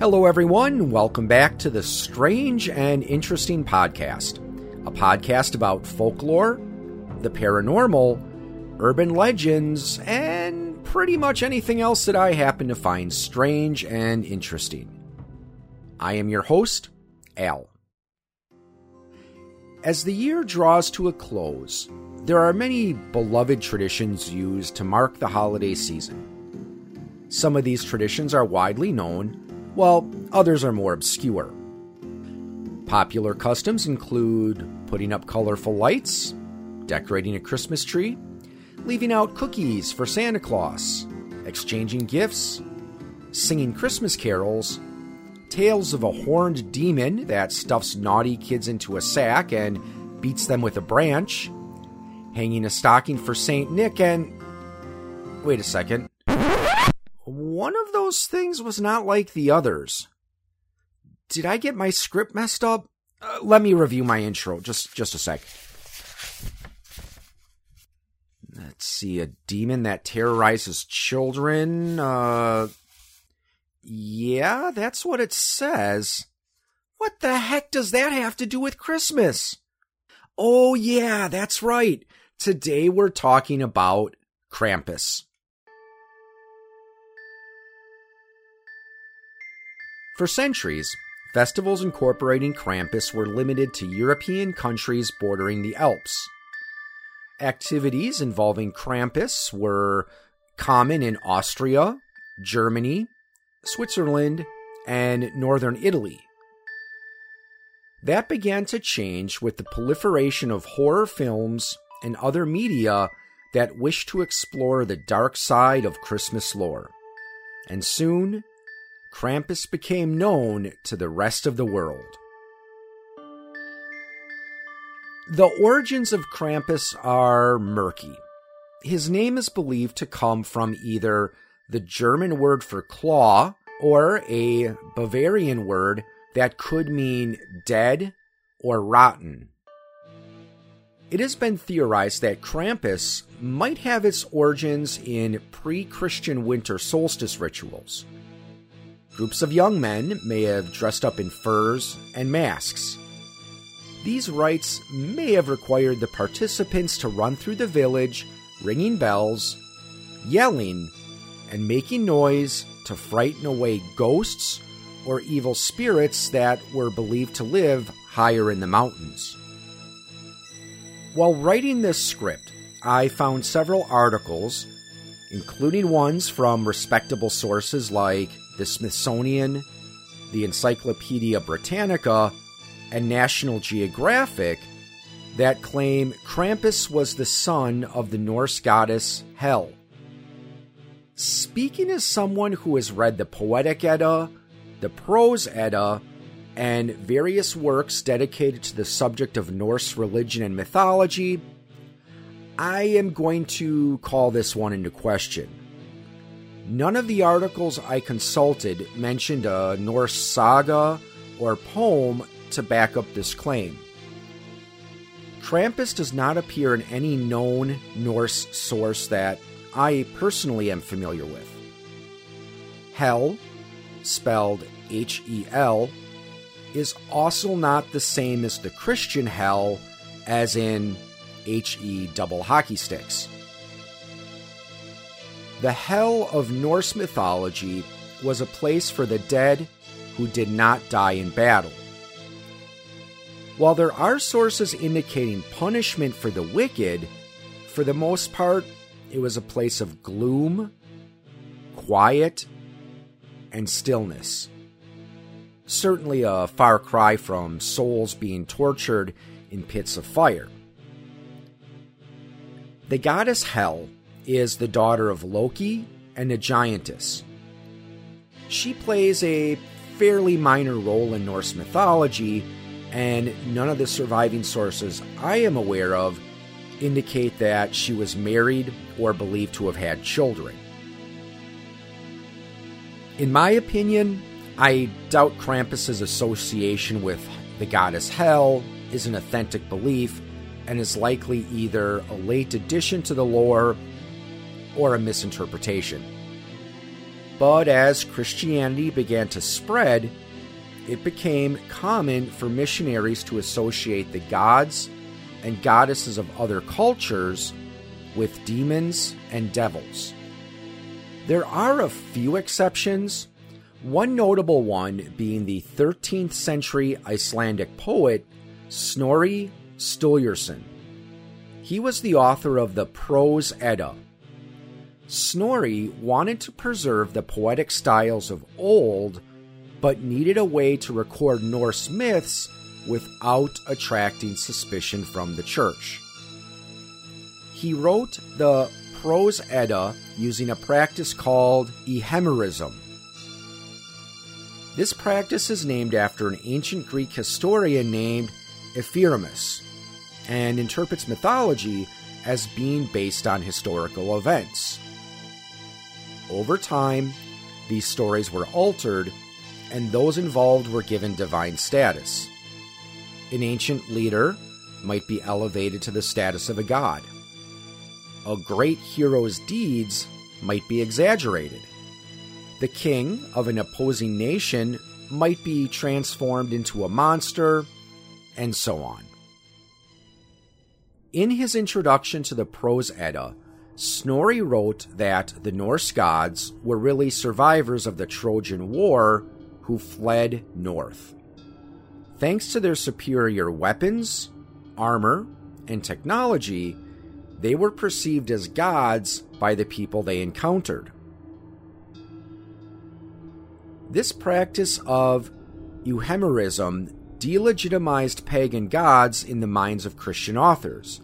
Hello, everyone. Welcome back to the Strange and Interesting Podcast, a podcast about folklore, the paranormal, urban legends, and pretty much anything else that I happen to find strange and interesting. I am your host, Al. As the year draws to a close, there are many beloved traditions used to mark the holiday season. Some of these traditions are widely known, while others are more obscure. Popular customs include putting up colorful lights, decorating a Christmas tree, leaving out cookies for Santa Claus, exchanging gifts, singing Christmas carols, tales of a horned demon that stuffs naughty kids into a sack and beats them with a branch, hanging a stocking for St. Nick, and. Wait a second. One of those things was not like the others. Did I get my script messed up? Uh, let me review my intro. Just just a sec. Let's see. A demon that terrorizes children. Uh Yeah, that's what it says. What the heck does that have to do with Christmas? Oh yeah, that's right. Today we're talking about Krampus. For centuries, festivals incorporating Krampus were limited to European countries bordering the Alps. Activities involving Krampus were common in Austria, Germany, Switzerland, and northern Italy. That began to change with the proliferation of horror films and other media that wished to explore the dark side of Christmas lore. And soon, Krampus became known to the rest of the world. The origins of Krampus are murky. His name is believed to come from either the German word for claw or a Bavarian word that could mean dead or rotten. It has been theorized that Krampus might have its origins in pre Christian winter solstice rituals. Groups of young men may have dressed up in furs and masks. These rites may have required the participants to run through the village, ringing bells, yelling, and making noise to frighten away ghosts or evil spirits that were believed to live higher in the mountains. While writing this script, I found several articles, including ones from respectable sources like the Smithsonian, the Encyclopedia Britannica, and National Geographic, that claim Krampus was the son of the Norse goddess Hel. Speaking as someone who has read the Poetic Edda, the Prose Edda, and various works dedicated to the subject of Norse religion and mythology, I am going to call this one into question. None of the articles I consulted mentioned a Norse saga or poem to back up this claim. Krampus does not appear in any known Norse source that I personally am familiar with. Hell, spelled H E L, is also not the same as the Christian hell, as in H E double hockey sticks. The hell of Norse mythology was a place for the dead who did not die in battle. While there are sources indicating punishment for the wicked, for the most part, it was a place of gloom, quiet, and stillness. Certainly a far cry from souls being tortured in pits of fire. The goddess Hel is the daughter of Loki and a giantess. She plays a fairly minor role in Norse mythology, and none of the surviving sources I am aware of indicate that she was married or believed to have had children. In my opinion, I doubt Krampus's association with the goddess Hel is an authentic belief and is likely either a late addition to the lore or a misinterpretation. But as Christianity began to spread, it became common for missionaries to associate the gods and goddesses of other cultures with demons and devils. There are a few exceptions, one notable one being the 13th century Icelandic poet Snorri Sturluson. He was the author of the Prose Edda. Snorri wanted to preserve the poetic styles of old, but needed a way to record Norse myths without attracting suspicion from the church. He wrote the Prose Edda using a practice called Euhemerism. This practice is named after an ancient Greek historian named Ephraimos and interprets mythology as being based on historical events. Over time, these stories were altered, and those involved were given divine status. An ancient leader might be elevated to the status of a god. A great hero's deeds might be exaggerated. The king of an opposing nation might be transformed into a monster, and so on. In his introduction to the Prose Edda, Snorri wrote that the Norse gods were really survivors of the Trojan War who fled north. Thanks to their superior weapons, armor, and technology, they were perceived as gods by the people they encountered. This practice of euhemerism delegitimized pagan gods in the minds of Christian authors,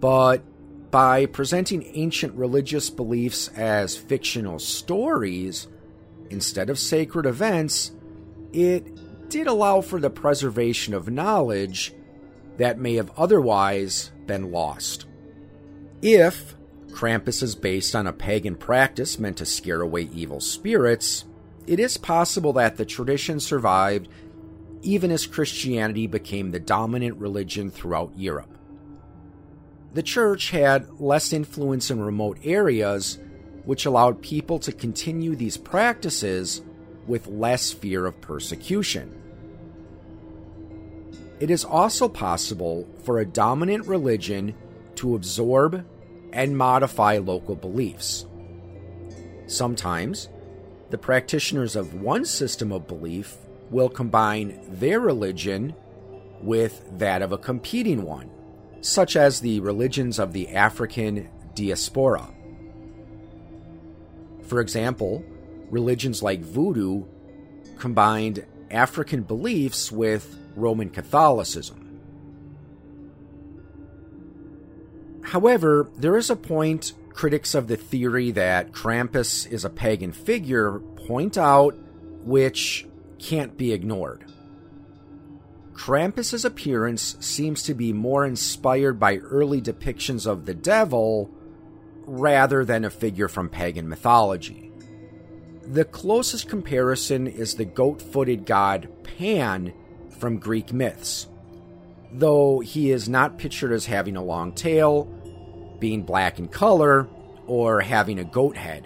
but by presenting ancient religious beliefs as fictional stories instead of sacred events, it did allow for the preservation of knowledge that may have otherwise been lost. If Krampus is based on a pagan practice meant to scare away evil spirits, it is possible that the tradition survived even as Christianity became the dominant religion throughout Europe. The church had less influence in remote areas, which allowed people to continue these practices with less fear of persecution. It is also possible for a dominant religion to absorb and modify local beliefs. Sometimes, the practitioners of one system of belief will combine their religion with that of a competing one, such as the religions of the African diaspora. For example, religions like Voodoo combined African beliefs with Roman Catholicism. However, there is a point critics of the theory that Krampus is a pagan figure point out which can't be ignored. Krampus's appearance seems to be more inspired by early depictions of the devil rather than a figure from pagan mythology. The closest comparison is the goat footed god Pan from Greek myths, though he is not pictured as having a long tail, being black in color, or having a goat head.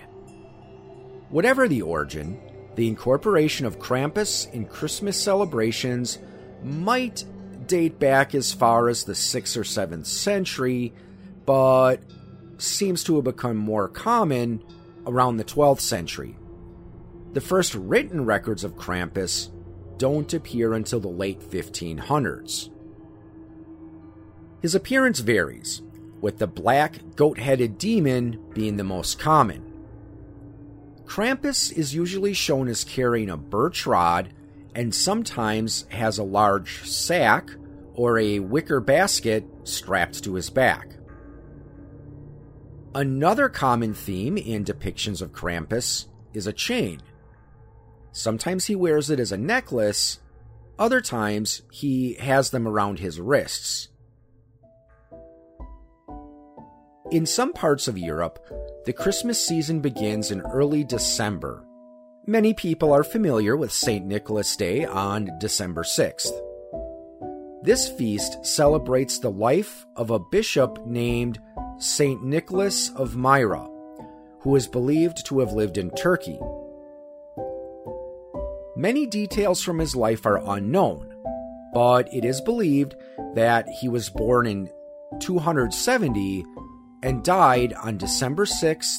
Whatever the origin, the incorporation of Krampus in Christmas celebrations might date back as far as the 6th or 7th century, but seems to have become more common around the 12th century. The first written records of Krampus don't appear until the late 1500s. His appearance varies, with the black goat headed demon being the most common. Krampus is usually shown as carrying a birch rod and sometimes has a large sack or a wicker basket strapped to his back. Another common theme in depictions of Krampus is a chain. Sometimes he wears it as a necklace, other times he has them around his wrists. In some parts of Europe, the Christmas season begins in early December. Many people are familiar with St. Nicholas Day on December 6th. This feast celebrates the life of a bishop named St. Nicholas of Myra, who is believed to have lived in Turkey. Many details from his life are unknown, but it is believed that he was born in 270 and died on December 6,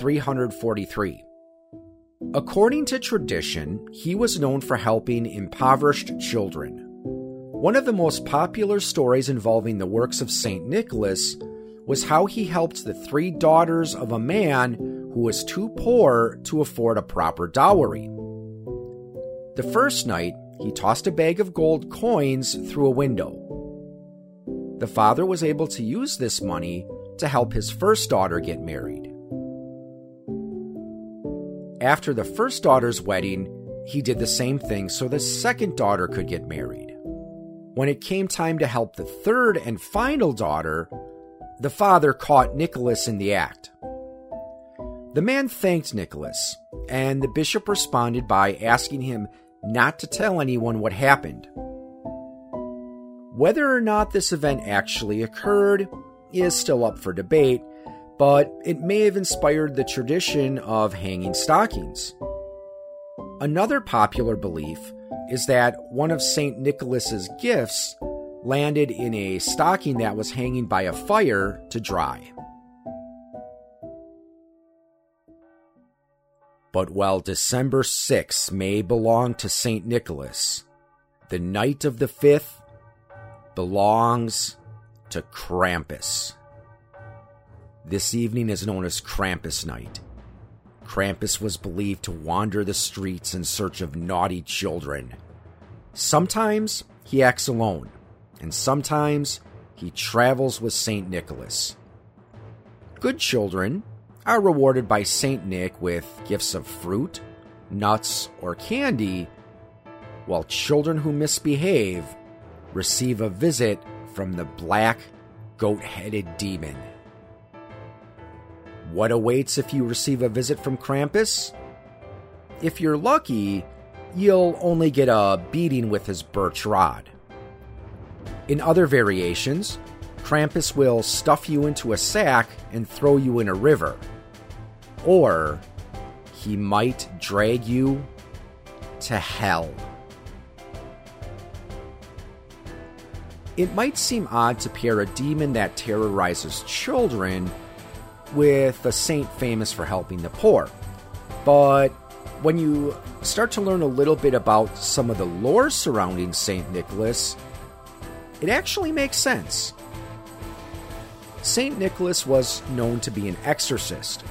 343. According to tradition, he was known for helping impoverished children. One of the most popular stories involving the works of St. Nicholas was how he helped the three daughters of a man who was too poor to afford a proper dowry. The first night, he tossed a bag of gold coins through a window. The father was able to use this money to help his first daughter get married. After the first daughter's wedding, he did the same thing so the second daughter could get married. When it came time to help the third and final daughter, the father caught Nicholas in the act. The man thanked Nicholas, and the bishop responded by asking him not to tell anyone what happened. Whether or not this event actually occurred is still up for debate, but it may have inspired the tradition of hanging stockings. Another popular belief is that one of St. Nicholas's gifts landed in a stocking that was hanging by a fire to dry. But while December 6 may belong to St. Nicholas, the night of the 5th belongs to Krampus. This evening is known as Krampus Night. Krampus was believed to wander the streets in search of naughty children. Sometimes he acts alone, and sometimes he travels with St. Nicholas. Good children are rewarded by St. Nick with gifts of fruit, nuts, or candy, while children who misbehave receive a visit from the black, goat headed demon. What awaits if you receive a visit from Krampus? If you're lucky, you'll only get a beating with his birch rod. In other variations, Krampus will stuff you into a sack and throw you in a river. Or he might drag you to hell. It might seem odd to pair a demon that terrorizes children with a saint famous for helping the poor. But when you start to learn a little bit about some of the lore surrounding St. Nicholas, it actually makes sense. St. Nicholas was known to be an exorcist.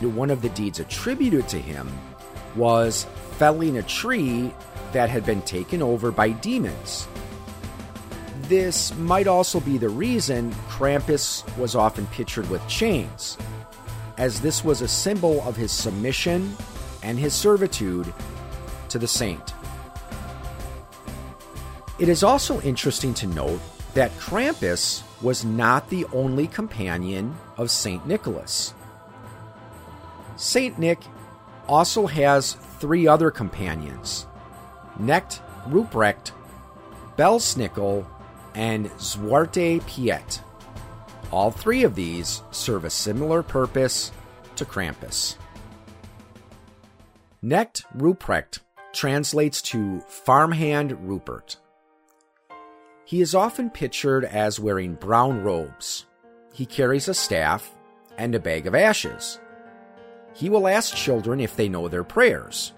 One of the deeds attributed to him was felling a tree that had been taken over by demons. This might also be the reason Krampus was often pictured with chains, as this was a symbol of his submission and his servitude to the saint. It is also interesting to note that Krampus was not the only companion of St. Nicholas. St. Nick also has three other companions Knecht Ruprecht, Belsnickel, and Zwarte Piet. All three of these serve a similar purpose to Krampus. Knecht Ruprecht translates to farmhand Rupert. He is often pictured as wearing brown robes. He carries a staff and a bag of ashes. He will ask children if they know their prayers.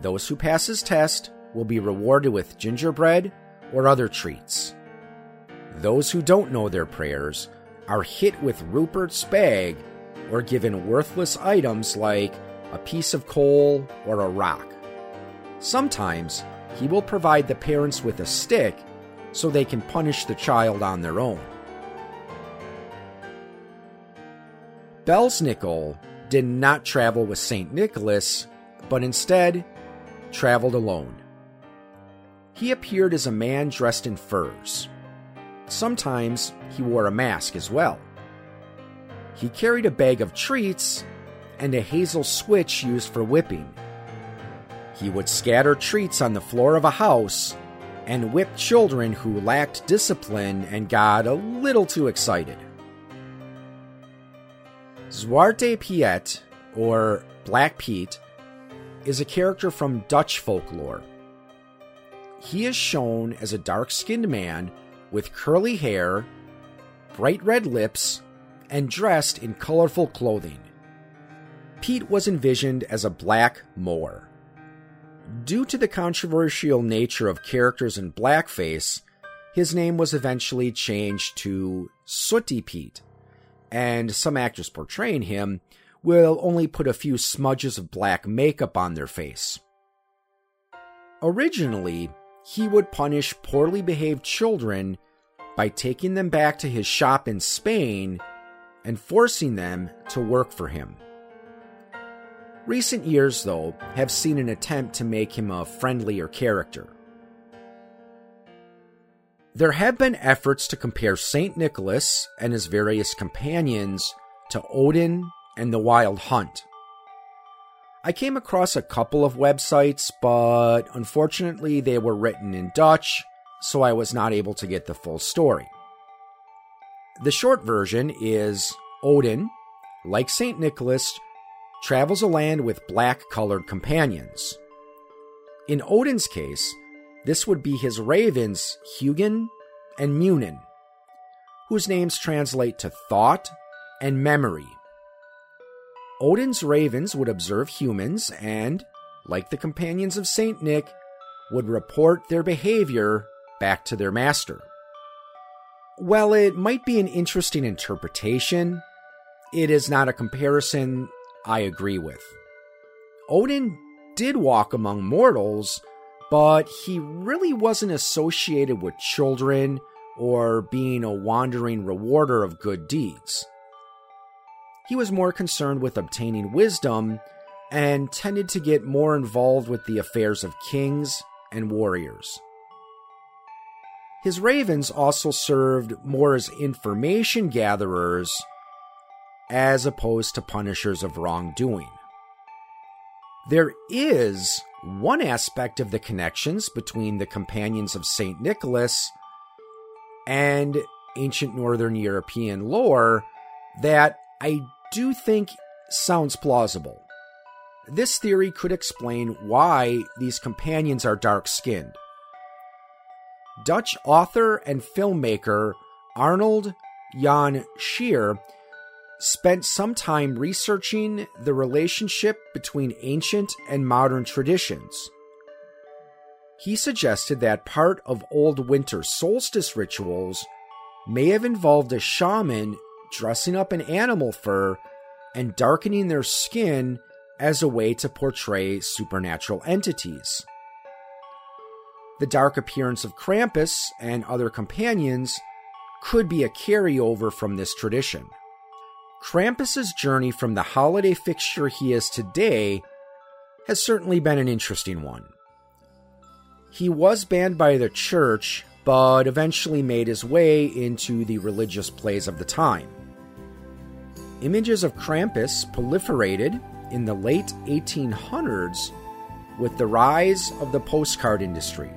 Those who pass his test will be rewarded with gingerbread or other treats. Those who don't know their prayers are hit with Rupert's bag or given worthless items like a piece of coal or a rock. Sometimes he will provide the parents with a stick so they can punish the child on their own. Belsnickel did not travel with St. Nicholas, but instead traveled alone. He appeared as a man dressed in furs. Sometimes he wore a mask as well. He carried a bag of treats and a hazel switch used for whipping. He would scatter treats on the floor of a house and whip children who lacked discipline and got a little too excited. Zwarte Piet, or Black Pete, is a character from Dutch folklore. He is shown as a dark skinned man with curly hair, bright red lips, and dressed in colorful clothing. Pete was envisioned as a black Moor. Due to the controversial nature of characters in blackface, his name was eventually changed to Sooty Pete, and some actors portraying him will only put a few smudges of black makeup on their face. Originally, he would punish poorly behaved children by taking them back to his shop in Spain and forcing them to work for him. Recent years, though, have seen an attempt to make him a friendlier character. There have been efforts to compare St. Nicholas and his various companions to Odin and the Wild Hunt. I came across a couple of websites, but unfortunately they were written in Dutch, so I was not able to get the full story. The short version is Odin, like St. Nicholas, travels a land with black colored companions. In Odin's case, this would be his ravens, Hugin and Munin, whose names translate to thought and memory. Odin's ravens would observe humans and, like the companions of St. Nick, would report their behavior back to their master. While it might be an interesting interpretation, it is not a comparison I agree with. Odin did walk among mortals, but he really wasn't associated with children or being a wandering rewarder of good deeds. He was more concerned with obtaining wisdom and tended to get more involved with the affairs of kings and warriors. His ravens also served more as information gatherers as opposed to punishers of wrongdoing. There is one aspect of the connections between the companions of St. Nicholas and ancient Northern European lore that I do think sounds plausible. This theory could explain why these companions are dark skinned. Dutch author and filmmaker Arnold Jan Scheer spent some time researching the relationship between ancient and modern traditions. He suggested that part of old winter solstice rituals may have involved a shaman dressing up in animal fur and darkening their skin as a way to portray supernatural entities. The dark appearance of Krampus and other companions could be a carryover from this tradition. Krampus's journey from the holiday fixture he is today has certainly been an interesting one. He was banned by the church, but eventually made his way into the religious plays of the time. Images of Krampus proliferated in the late 1800s with the rise of the postcard industry.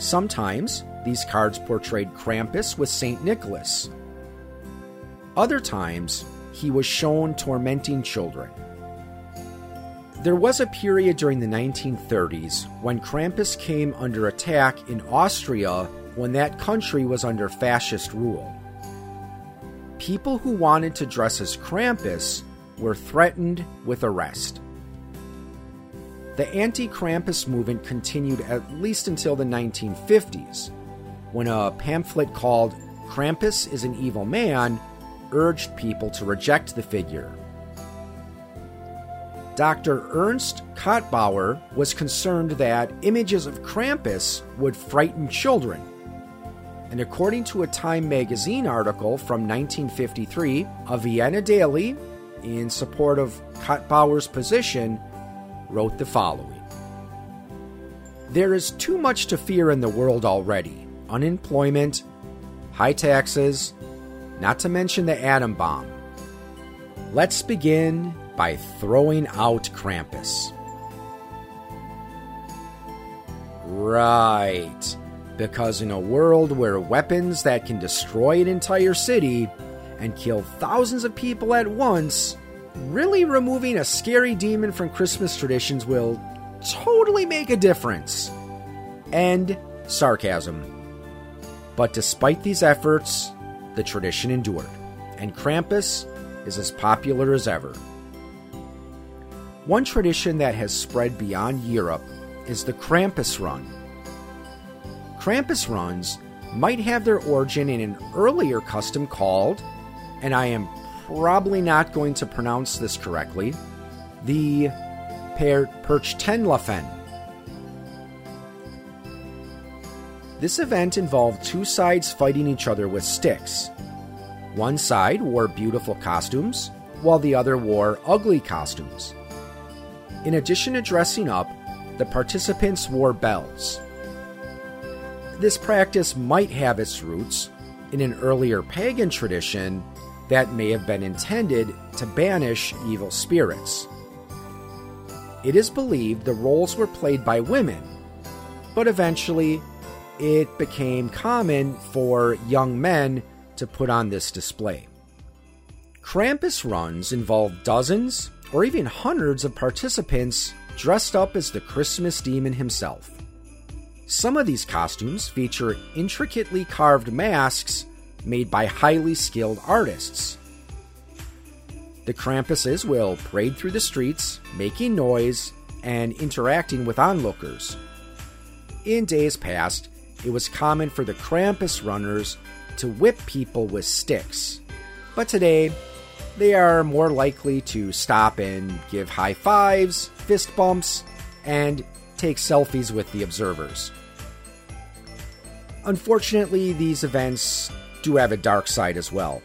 Sometimes these cards portrayed Krampus with St. Nicholas, other times, he was shown tormenting children. There was a period during the 1930s when Krampus came under attack in Austria when that country was under fascist rule. People who wanted to dress as Krampus were threatened with arrest. The anti Krampus movement continued at least until the 1950s, when a pamphlet called Krampus is an Evil Man urged people to reject the figure. Dr. Ernst Kottbauer was concerned that images of Krampus would frighten children. And according to a Time magazine article from 1953, a Vienna daily, in support of Kottbauer's position, wrote the following There is too much to fear in the world already unemployment, high taxes, not to mention the atom bomb. Let's begin by throwing out Krampus. Right, because in a world where weapons that can destroy an entire city and kill thousands of people at once really removing a scary demon from Christmas traditions will totally make a difference. End sarcasm. But despite these efforts, the tradition endured, and Krampus is as popular as ever. One tradition that has spread beyond Europe is the Krampus Run. Krampus runs might have their origin in an earlier custom called, and I am probably not going to pronounce this correctly, the per- Perchtenlafen. This event involved two sides fighting each other with sticks. One side wore beautiful costumes, while the other wore ugly costumes. In addition to dressing up, the participants wore bells. This practice might have its roots in an earlier pagan tradition that may have been intended to banish evil spirits. It is believed the roles were played by women, but eventually it became common for young men to put on this display. Krampus runs involve dozens or even hundreds of participants dressed up as the Christmas demon himself. Some of these costumes feature intricately carved masks made by highly skilled artists. The Krampuses will parade through the streets, making noise and interacting with onlookers. In days past, it was common for the Krampus runners to whip people with sticks. But today, they are more likely to stop and give high fives, fist bumps, and take selfies with the observers. Unfortunately, these events do have a dark side as well.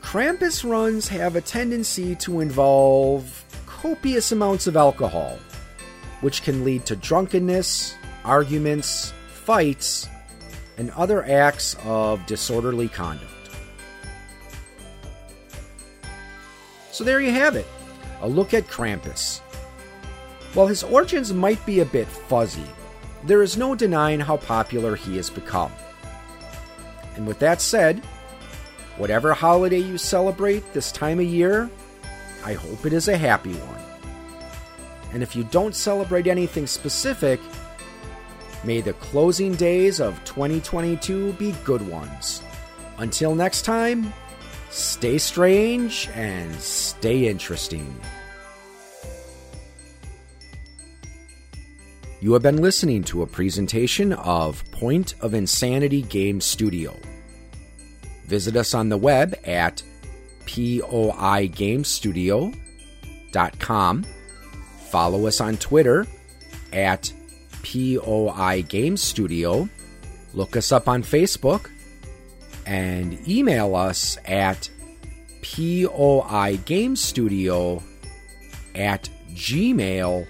Krampus runs have a tendency to involve copious amounts of alcohol, which can lead to drunkenness, arguments, fights, and other acts of disorderly conduct. So there you have it a look at Krampus. While his origins might be a bit fuzzy, there is no denying how popular he has become. And with that said, whatever holiday you celebrate this time of year, I hope it is a happy one. And if you don't celebrate anything specific, may the closing days of 2022 be good ones. Until next time, stay strange and stay interesting. You have been listening to a presentation of Point of Insanity Game Studio. Visit us on the web at poigamestudio.com. Follow us on Twitter at POI Game Studio. Look us up on Facebook and email us at poigamestudio at gmail.com.